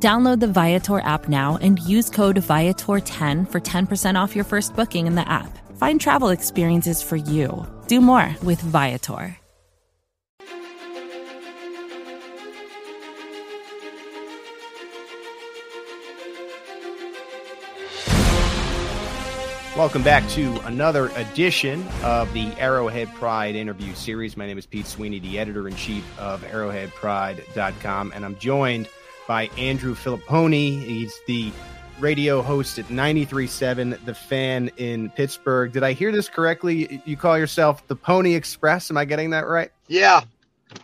Download the Viator app now and use code Viator10 for 10% off your first booking in the app. Find travel experiences for you. Do more with Viator. Welcome back to another edition of the Arrowhead Pride interview series. My name is Pete Sweeney, the editor in chief of arrowheadpride.com, and I'm joined by Andrew Fillipponi. He's the radio host at 93.7 The Fan in Pittsburgh. Did I hear this correctly? You call yourself the Pony Express. Am I getting that right? Yeah.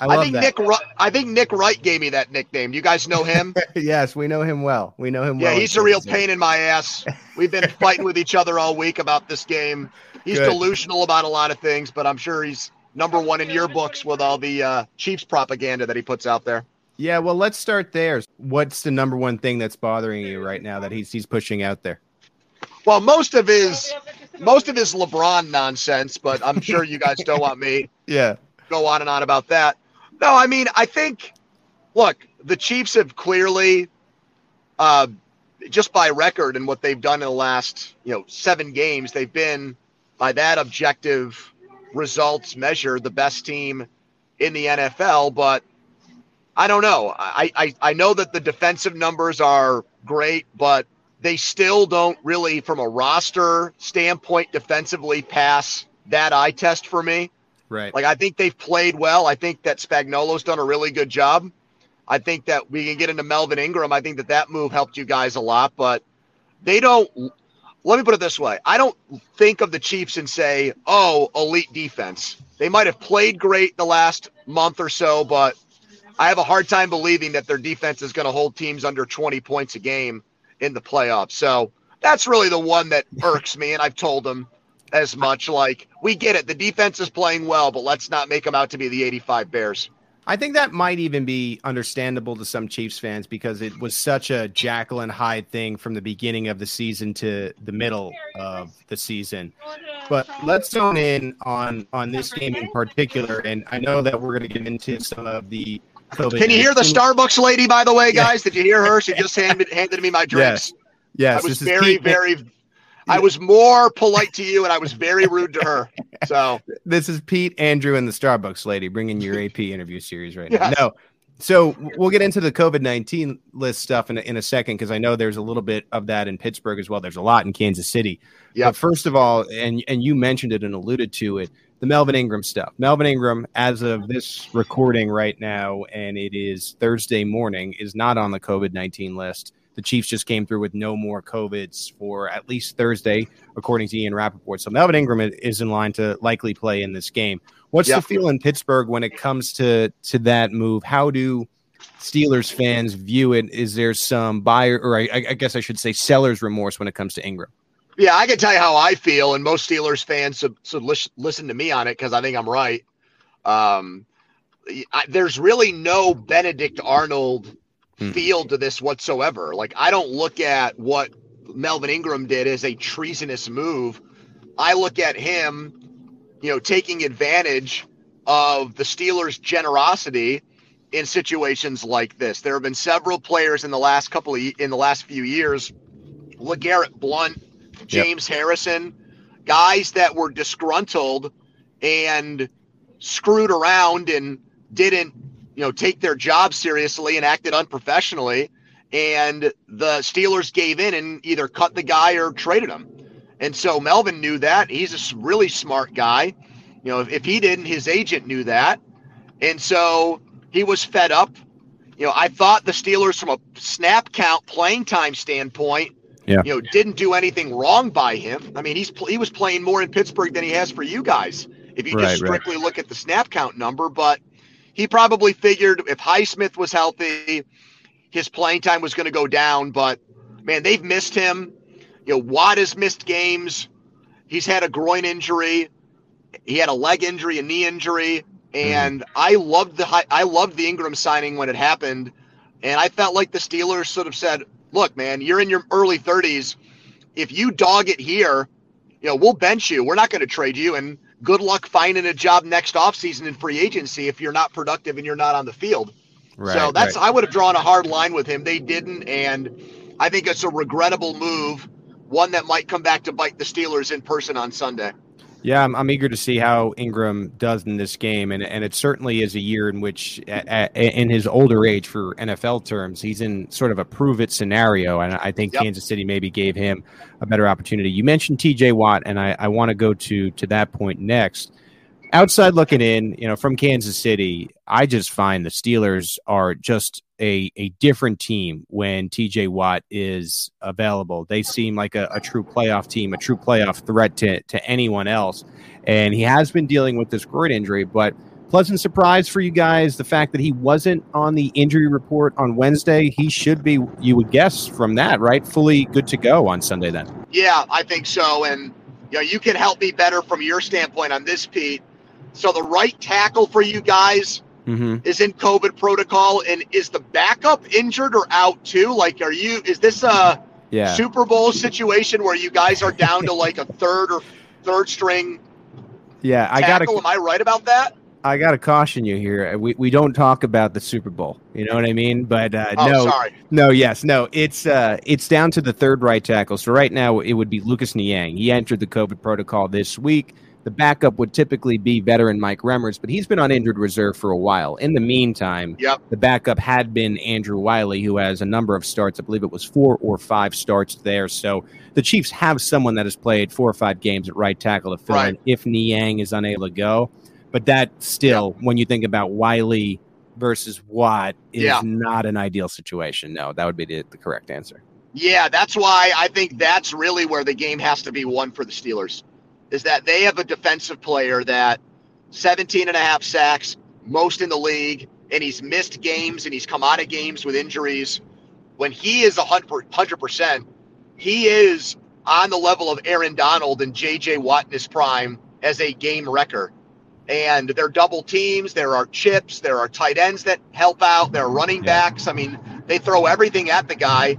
I, love think that. Nick. Wri- I think Nick Wright gave me that nickname. You guys know him? yes, we know him well. We know him yeah, well. he's a real pain in my ass. We've been fighting with each other all week about this game. He's Good. delusional about a lot of things, but I'm sure he's number one in your books with all the uh, Chiefs propaganda that he puts out there. Yeah, well, let's start there. What's the number one thing that's bothering you right now that he's he's pushing out there? Well, most of his most of his LeBron nonsense, but I'm sure you guys don't want me Yeah. go on and on about that. No, I mean, I think, look, the Chiefs have clearly, uh, just by record and what they've done in the last, you know, seven games, they've been, by that objective results measure, the best team in the NFL. But I don't know. I, I, I know that the defensive numbers are great, but they still don't really, from a roster standpoint, defensively pass that eye test for me. Right. Like I think they've played well. I think that Spagnuolo's done a really good job. I think that we can get into Melvin Ingram. I think that that move helped you guys a lot, but they don't. Let me put it this way: I don't think of the Chiefs and say, "Oh, elite defense." They might have played great the last month or so, but I have a hard time believing that their defense is going to hold teams under 20 points a game in the playoffs. So that's really the one that irks me, and I've told them as much. Like, we get it. The defense is playing well, but let's not make them out to be the 85 Bears. I think that might even be understandable to some Chiefs fans because it was such a Jekyll and Hyde thing from the beginning of the season to the middle of the season. But let's zone in on on this game in particular, and I know that we're going to get into some of the. Can you hear the Starbucks lady, by the way, guys? Did you hear her? She just handed, handed me my drinks. Yes, yes. I was very, very. I was more polite to you, and I was very rude to her. So This is Pete, Andrew, and the Starbucks lady bringing your AP interview series right Yes. now. No, so we'll get into the COVID nineteen list stuff in a, in a second because I know there's a little bit of that in Pittsburgh as well. There's a lot in Kansas City. Yeah. First of all, and and you mentioned it and alluded to it, the Melvin Ingram stuff. Melvin Ingram, as of this recording right now, and it is Thursday morning, is not on the COVID nineteen list. The Chiefs just came through with no more COVIDs for at least Thursday, according to Ian Rapoport. So Melvin Ingram is in line to likely play in this game. What's Yeah. the feel in Pittsburgh when it comes to to that move? How do Steelers fans view it? Is there some buyer, or I, I guess I should say, seller's remorse when it comes to Ingram? Yeah, I can tell you how I feel, and most Steelers fans should, should listen to me on it because I think I'm right. Um, I, there's really no Benedict Arnold Hmm. feel to this whatsoever. Like I don't look at what Melvin Ingram did as a treasonous move. I look at him, you know, taking advantage of the Steelers' generosity in situations like this. There have been several players in the last couple of in the last few years, LeGarrette Blunt, James Harrison, guys that were disgruntled and screwed around and didn't, you know, take their job seriously and acted unprofessionally. And the Steelers gave in and either cut the guy or traded him. And so Melvin knew that. He's a really smart guy. You know, if, if he didn't, his agent knew that. And so he was fed up. You know, I thought the Steelers, from a snap count playing time standpoint, Yeah. you know, didn't do anything wrong by him. I mean, he's he was playing more in Pittsburgh than he has for you guys. If you Right, just right. strictly look at the snap count number, but he probably figured if Highsmith was healthy, his playing time was going to go down. But man, they've missed him. You You know, Watt has missed games. He's had a groin injury. He had a leg injury, a knee injury, and mm-hmm. I loved the I loved the Ingram signing when it happened, and I felt like the Steelers sort of said, "Look, man, you're in your early 30s. If you dog it here, you know, we'll bench you. We're not going to trade you, and good luck finding a job next offseason in free agency if you're not productive and you're not on the field." Right, so that's right. I would have drawn a hard line with him. They didn't, and I think it's a regrettable move, one that might come back to bite the Steelers in person on Sunday. Yeah, I'm, I'm, eager to see how Ingram does in this game, and and it certainly is a year in which, in his older age, for NFL terms, he's in sort of a prove it scenario, and I think yep. Kansas City maybe gave him a better opportunity. You mentioned T.J. Watt, and I, I want to go to to that point next outside looking in, you know, from Kansas City, I just find the Steelers are just a, a different team when TJ Watt is available. They seem like a, a, true playoff team, a true playoff threat to, to anyone else. And he has been dealing with this groin injury, but pleasant surprise for you guys the fact that he wasn't on the injury report on Wednesday. He should be, you would guess from that, right? Fully good to go on Sunday then. Yeah, I think so. And you know, you can help me better from your standpoint on this, Pete. So the right tackle for you guys mm-hmm. is in COVID protocol, and is the backup injured or out too? Like, are you? Is this a yeah. Super Bowl situation where you guys are down to like a third or third string? Yeah, I got to. Am I right about that? I got to caution you here. We, we don't talk about the Super Bowl. You know what I mean? But uh, oh, no, sorry. no, yes, no. It's uh, it's down to the third right tackle. So right now it would be Lucas Niang. He entered the COVID protocol this week. The backup would typically be veteran Mike Remmers, but he's been on injured reserve for a while. In the meantime, yep. the backup had been Andrew Wylie, who has a number of starts. I believe it was four or five starts there. So the Chiefs have someone that has played four or five games at right tackle to fill right. in if Niang is unable to go. But that still, yep. when you think about Wylie versus Watt, is yeah. not an ideal situation. No, that would be the, the correct answer. Yeah, that's why I think that's really where the game has to be won for the Steelers is that they have a defensive player that 17 and a half sacks, most in the league, and he's missed games and he's come out of games with injuries. When he is 100%, he is on the level of Aaron Donald and J.J. Watt in his prime as a game wrecker. And they're double teams. There are chips. There are tight ends that help out. There are running backs. I mean, they throw everything at the guy.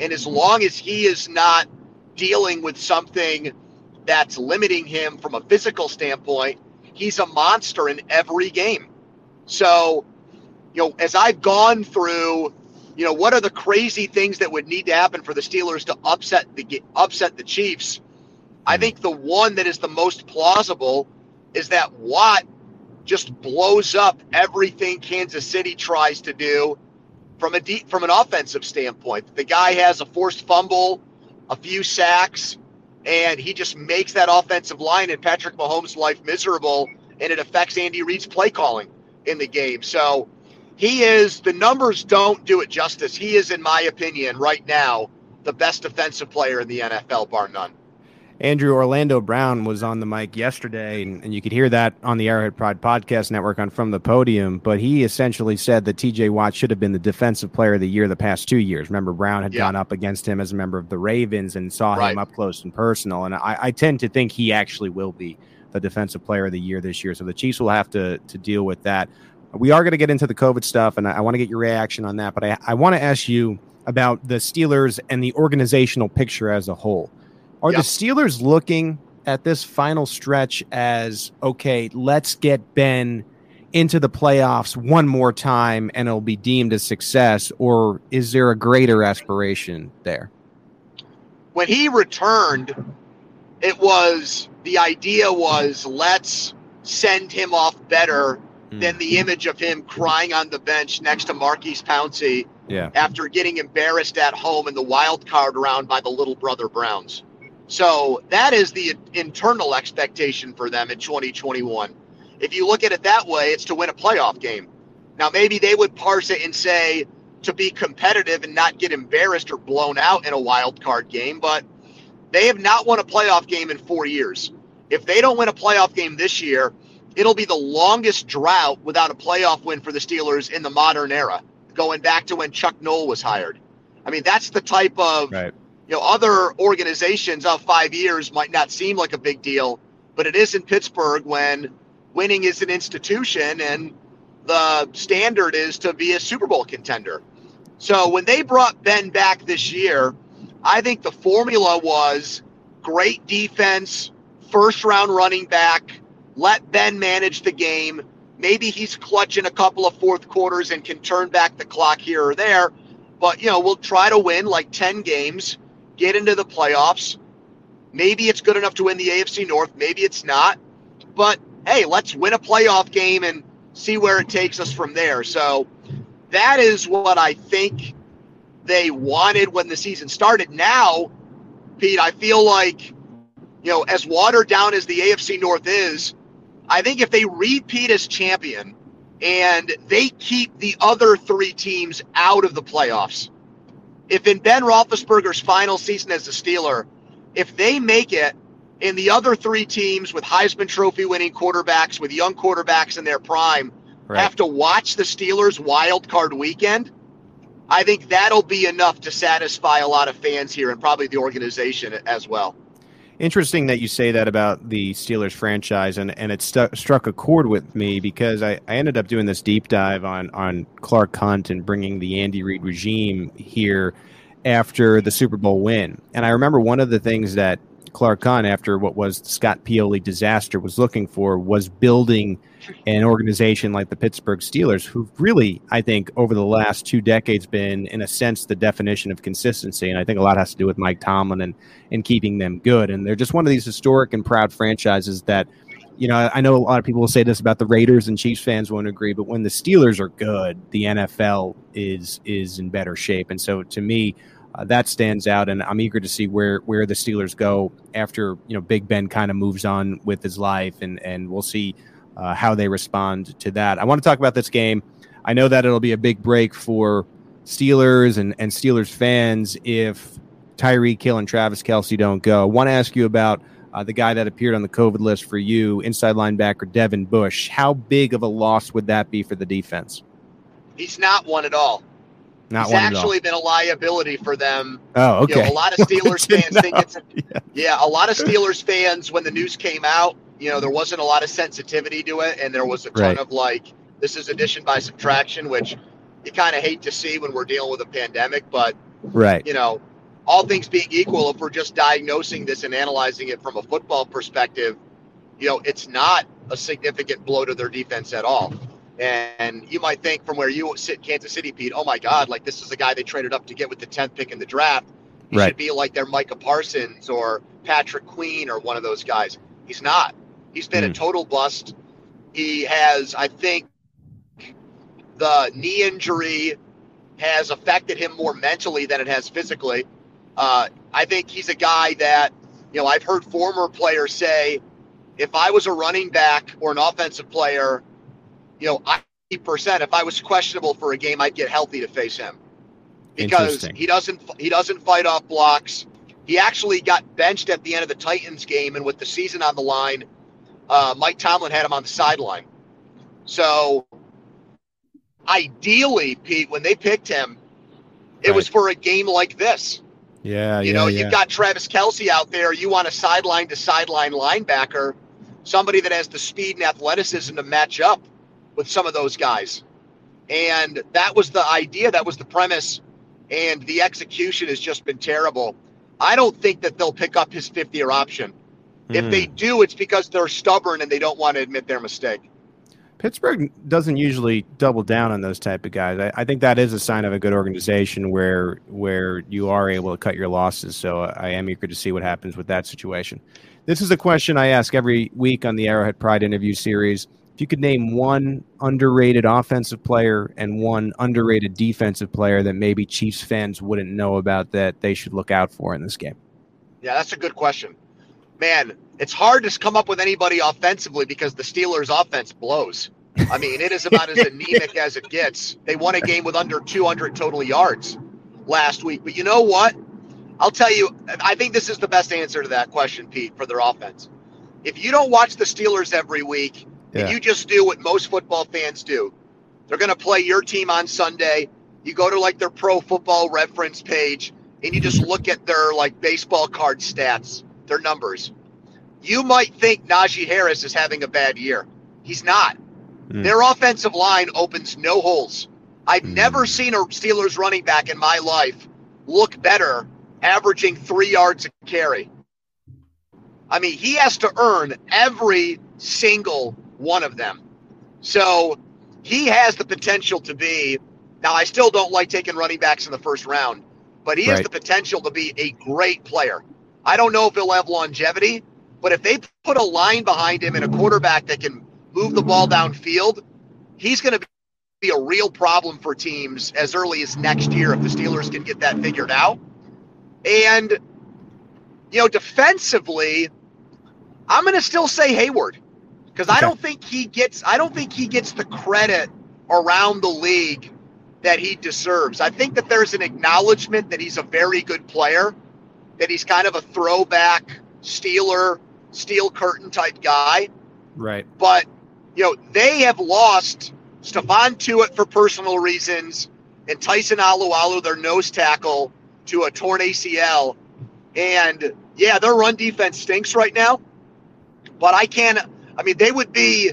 And as long as he is not dealing with something that's limiting him from a physical standpoint, he's a monster in every game. So, you know, as I've gone through, you know, what are the crazy things that would need to happen for the Steelers to upset the upset the Chiefs? I hmm. think the one that is the most plausible is that Watt just blows up everything Kansas City tries to do from a deep, from an offensive standpoint. The guy has a forced fumble, a few sacks, and he just makes that offensive line and Patrick Mahomes' life miserable, and it affects Andy Reid's play calling in the game. So he is the numbers don't do it justice. He is, in my opinion, right now the best defensive player in the NFL, bar none. Andrew Orlando Brown was on the mic yesterday, and, and, you could hear that on the Arrowhead Pride Podcast Network on From the Podium. But he essentially said that TJ Watt should have been the Defensive Player of the Year the past two years. Remember, Brown had yeah. gone up against him as a member of the Ravens and saw right. him up close and personal. And I, I tend to think he actually will be the Defensive Player of the Year this year. So the Chiefs will have to to deal with that. We are going to get into the COVID stuff, and I, I want to get your reaction on that. But I, I want to ask you about the Steelers and the organizational picture as a whole. Are the Steelers looking at this final stretch as okay, let's get Ben into the playoffs one more time and it'll be deemed a success, or is there a greater aspiration there? When he returned, it was the idea was let's send him off better mm. than the image of him crying on the bench next to Maurkice Pouncey yeah. after getting embarrassed at home in the wild card round by the little brother Browns. So that is the internal expectation for them in 2021. If you look at it that way, it's to win a playoff game. Now, maybe they would parse it and say to be competitive and not get embarrassed or blown out in a wild card game, but they have not won a playoff game in four years. If they don't win a playoff game this year, it'll be the longest drought without a playoff win for the Steelers in the modern era, going back to when Chuck Noll was hired. I mean, that's the type of right you know, other organizations of five years might not seem like a big deal, but it is in Pittsburgh when winning is an institution and the standard is to be a Super Bowl contender. So when they brought Ben back this year, I think the formula was great defense, first round running back, let Ben manage the game. Maybe he's clutching a couple of fourth quarters and can turn back the clock here or there. But, you know, we'll try to win like 10 games, get into the playoffs. Maybe it's good enough to win the AFC North. Maybe it's not. But hey, let's win a playoff game and see where it takes us from there. So that is what I think they wanted when the season started. Now, Pete, I feel like, you know, as watered down as the AFC North is, I think if they repeat as champion and they keep the other three teams out of the playoffs, if in Ben Roethlisberger's final season as a Steeler, if they make it and the other three teams with Heisman Trophy winning quarterbacks, with young quarterbacks in their prime, right. have to watch the Steelers wild card weekend, I think that'll be enough to satisfy a lot of fans here and probably the organization as well. Interesting that you say that about the Steelers franchise, and, and it stu- struck a chord with me because I, I ended up doing this deep dive on, on Clark Hunt and bringing the Andy Reid regime here after the Super Bowl win. And I remember one of the things that Clark Hunt, after what was the Scott Pioli disaster, was looking for was building an organization like the Pittsburgh Steelers, who've really, I think, over the last two decades been, in a sense, the definition of consistency. And I think a lot has to do with Mike Tomlin and, and keeping them good. And they're just one of these historic and proud franchises that, you know, I know a lot of people will say this about the Raiders and Chiefs fans won't agree, but when the Steelers are good, the NFL is is in better shape. And so to me, uh, that stands out, and I'm eager to see where where the Steelers go after you know Big Ben kind of moves on with his life, and and we'll see uh, how they respond to that. I want to talk about this game. I know that it'll be a big break for Steelers and and Steelers fans if Tyreek Hill and Travis Kelce don't go. I want to ask you about. Uh, the guy that appeared on the COVID list for you, inside linebacker Devin Bush. How big of a loss would that be for the defense? He's not one at all. Not He's actually been a liability for them. Oh, okay. You know, a lot of Steelers fans think it's a, yeah. yeah, a lot of Steelers fans when the news came out, you know, there wasn't a lot of sensitivity to it, and there was a ton right. of like, this is addition by subtraction, which you kind of hate to see when we're dealing with a pandemic. But right, you know, all things being equal, if we're just diagnosing this and analyzing it from a football perspective, you know, it's not a significant blow to their defense at all. And you might think from where you sit, Kansas City, Pete, oh my God, like this is a guy they traded up to get with the 10th pick in the draft. He right. should be like their Micah Parsons or Patrick Queen or one of those guys. He's not. He's been mm. a hmm. total bust. He has, I think, the knee injury has affected him more mentally than it has physically. Uh, I think he's a guy that, you know, I've heard former players say, if I was a running back or an offensive player you know, eighty percent. if I was questionable for a game, I'd get healthy to face him because he doesn't he doesn't fight off blocks. He actually got benched at the end of the Titans game, and with the season on the line, uh, Mike Tomlin had him on the sideline. So, ideally, Pete, when they picked him, it right. was for a game like this. Yeah, you yeah, know, yeah. you've got Travis Kelce out there. You want a sideline to sideline linebacker, somebody that has the speed and athleticism to match up with some of those guys. And that was the idea, that was the premise. And the execution has just been terrible. I don't think that they'll pick up his fifth year option. Mm. If they hmm. do, it's because they're stubborn and they don't want to admit their mistake. Pittsburgh doesn't usually double down on those type of guys. I, I, think that is a sign of a good organization where where you are able to cut your losses. So I am eager to see what happens with that situation. This is a question I ask every week on the Arrowhead Pride interview series if you could name one underrated offensive player and one underrated defensive player that maybe Chiefs fans wouldn't know about that they should look out for in this game. Yeah, that's a good question. Man, it's hard to come up with anybody offensively because the Steelers' offense blows. I mean, it is about as anemic as it gets. They won a game with under 200 total yards last week. But you know what? I'll tell you, I think this is the best answer to that question, Pete, for their offense. If you don't watch the Steelers every week, yeah. and you just do what most football fans do. They're going to play your team on Sunday. You go to like their pro football reference page and you just look at their like baseball card stats, their numbers, you might think Najee Harris is having a bad year. He's not. Mm. Their offensive line opens no holes. I've mm. never seen a Steelers running back in my life look better, averaging three yards a carry. I mean, he has to earn every single one of them. So he has the potential to be. Now, I still don't like taking running backs in the first round, but he right. has the potential to be a great player. I don't know if he'll have longevity, but if they put a line behind him and a quarterback that can move the ball downfield, he's going to be a real problem for teams as early as next year if the Steelers can get that figured out. And, you know, defensively, I'm going to still say Heyward because okay. I don't think he gets I don't think he gets the credit around the league that he deserves. I think that there's an acknowledgement that he's a very good player, that he's kind of a throwback Steeler, steel curtain type guy. Right. But you know, they have lost Stephon Tuitt for personal reasons and Tyson Alualu, their nose tackle, to a torn ACL. And yeah, their run defense stinks right now. But I can't I mean, they would be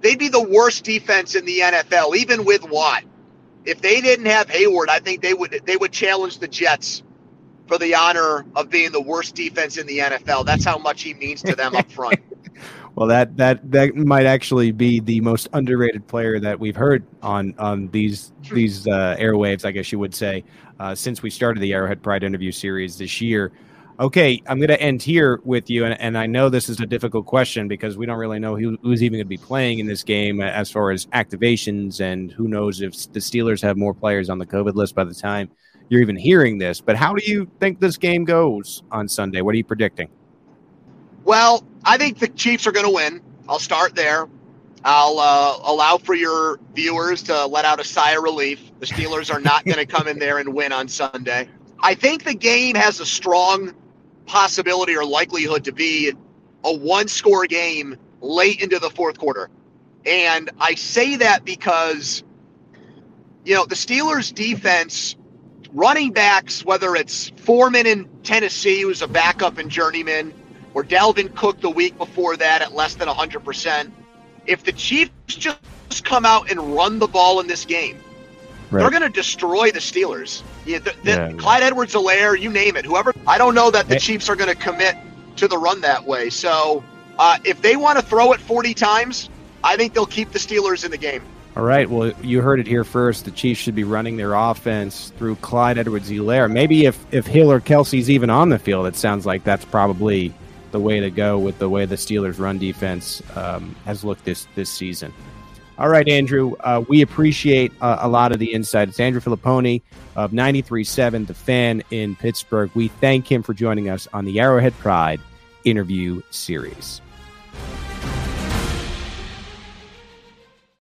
they'd be the worst defense in the NFL, even with Watt. If they didn't have Heyward, I think they would they would challenge the Jets for the honor of being the worst defense in the NFL. That's how much he means to them up front. well, that that that might actually be the most underrated player that we've heard on on these these uh, airwaves, I guess you would say, uh, since we started the Arrowhead Pride interview series this year. Okay, I'm going to end here with you, and, and I know this is a difficult question because we don't really know who, who's even going to be playing in this game as far as activations, and who knows if the Steelers have more players on the COVID list by the time you're even hearing this. But how do you think this game goes on Sunday? What are you predicting? Well, I think the Chiefs are going to win. I'll start there. I'll uh, allow for your viewers to let out a sigh of relief. The Steelers are not going to come in there and win on Sunday. I think the game has a strong possibility or likelihood to be a one score game late into the fourth quarter. And I say that because, you know, the Steelers' defense, running backs, whether it's Foreman in Tennessee, who's a backup and journeyman, or Dalvin Cook the week before that at less than 100%, if the Chiefs just come out and run the ball in this game, Right. They're going to destroy the Steelers. Yeah, the, the, yeah, Clyde yeah. Edwards-Helaire, you name it, whoever. I don't know that the Chiefs are going to commit to the run that way. So uh, if they want to throw it 40 times, I think they'll keep the Steelers in the game. All right. Well, you heard it here first. The Chiefs should be running their offense through Clyde Edwards-Helaire. Maybe if, if Hill or Kelce's even on the field, it sounds like that's probably the way to go with the way the Steelers' run defense um, has looked this, this season. All right, Andrew. Uh, we appreciate uh, a lot of the insight. It's Andrew Fillipponi of 93.7 The Fan in Pittsburgh. We thank him for joining us on the Arrowhead Pride interview series.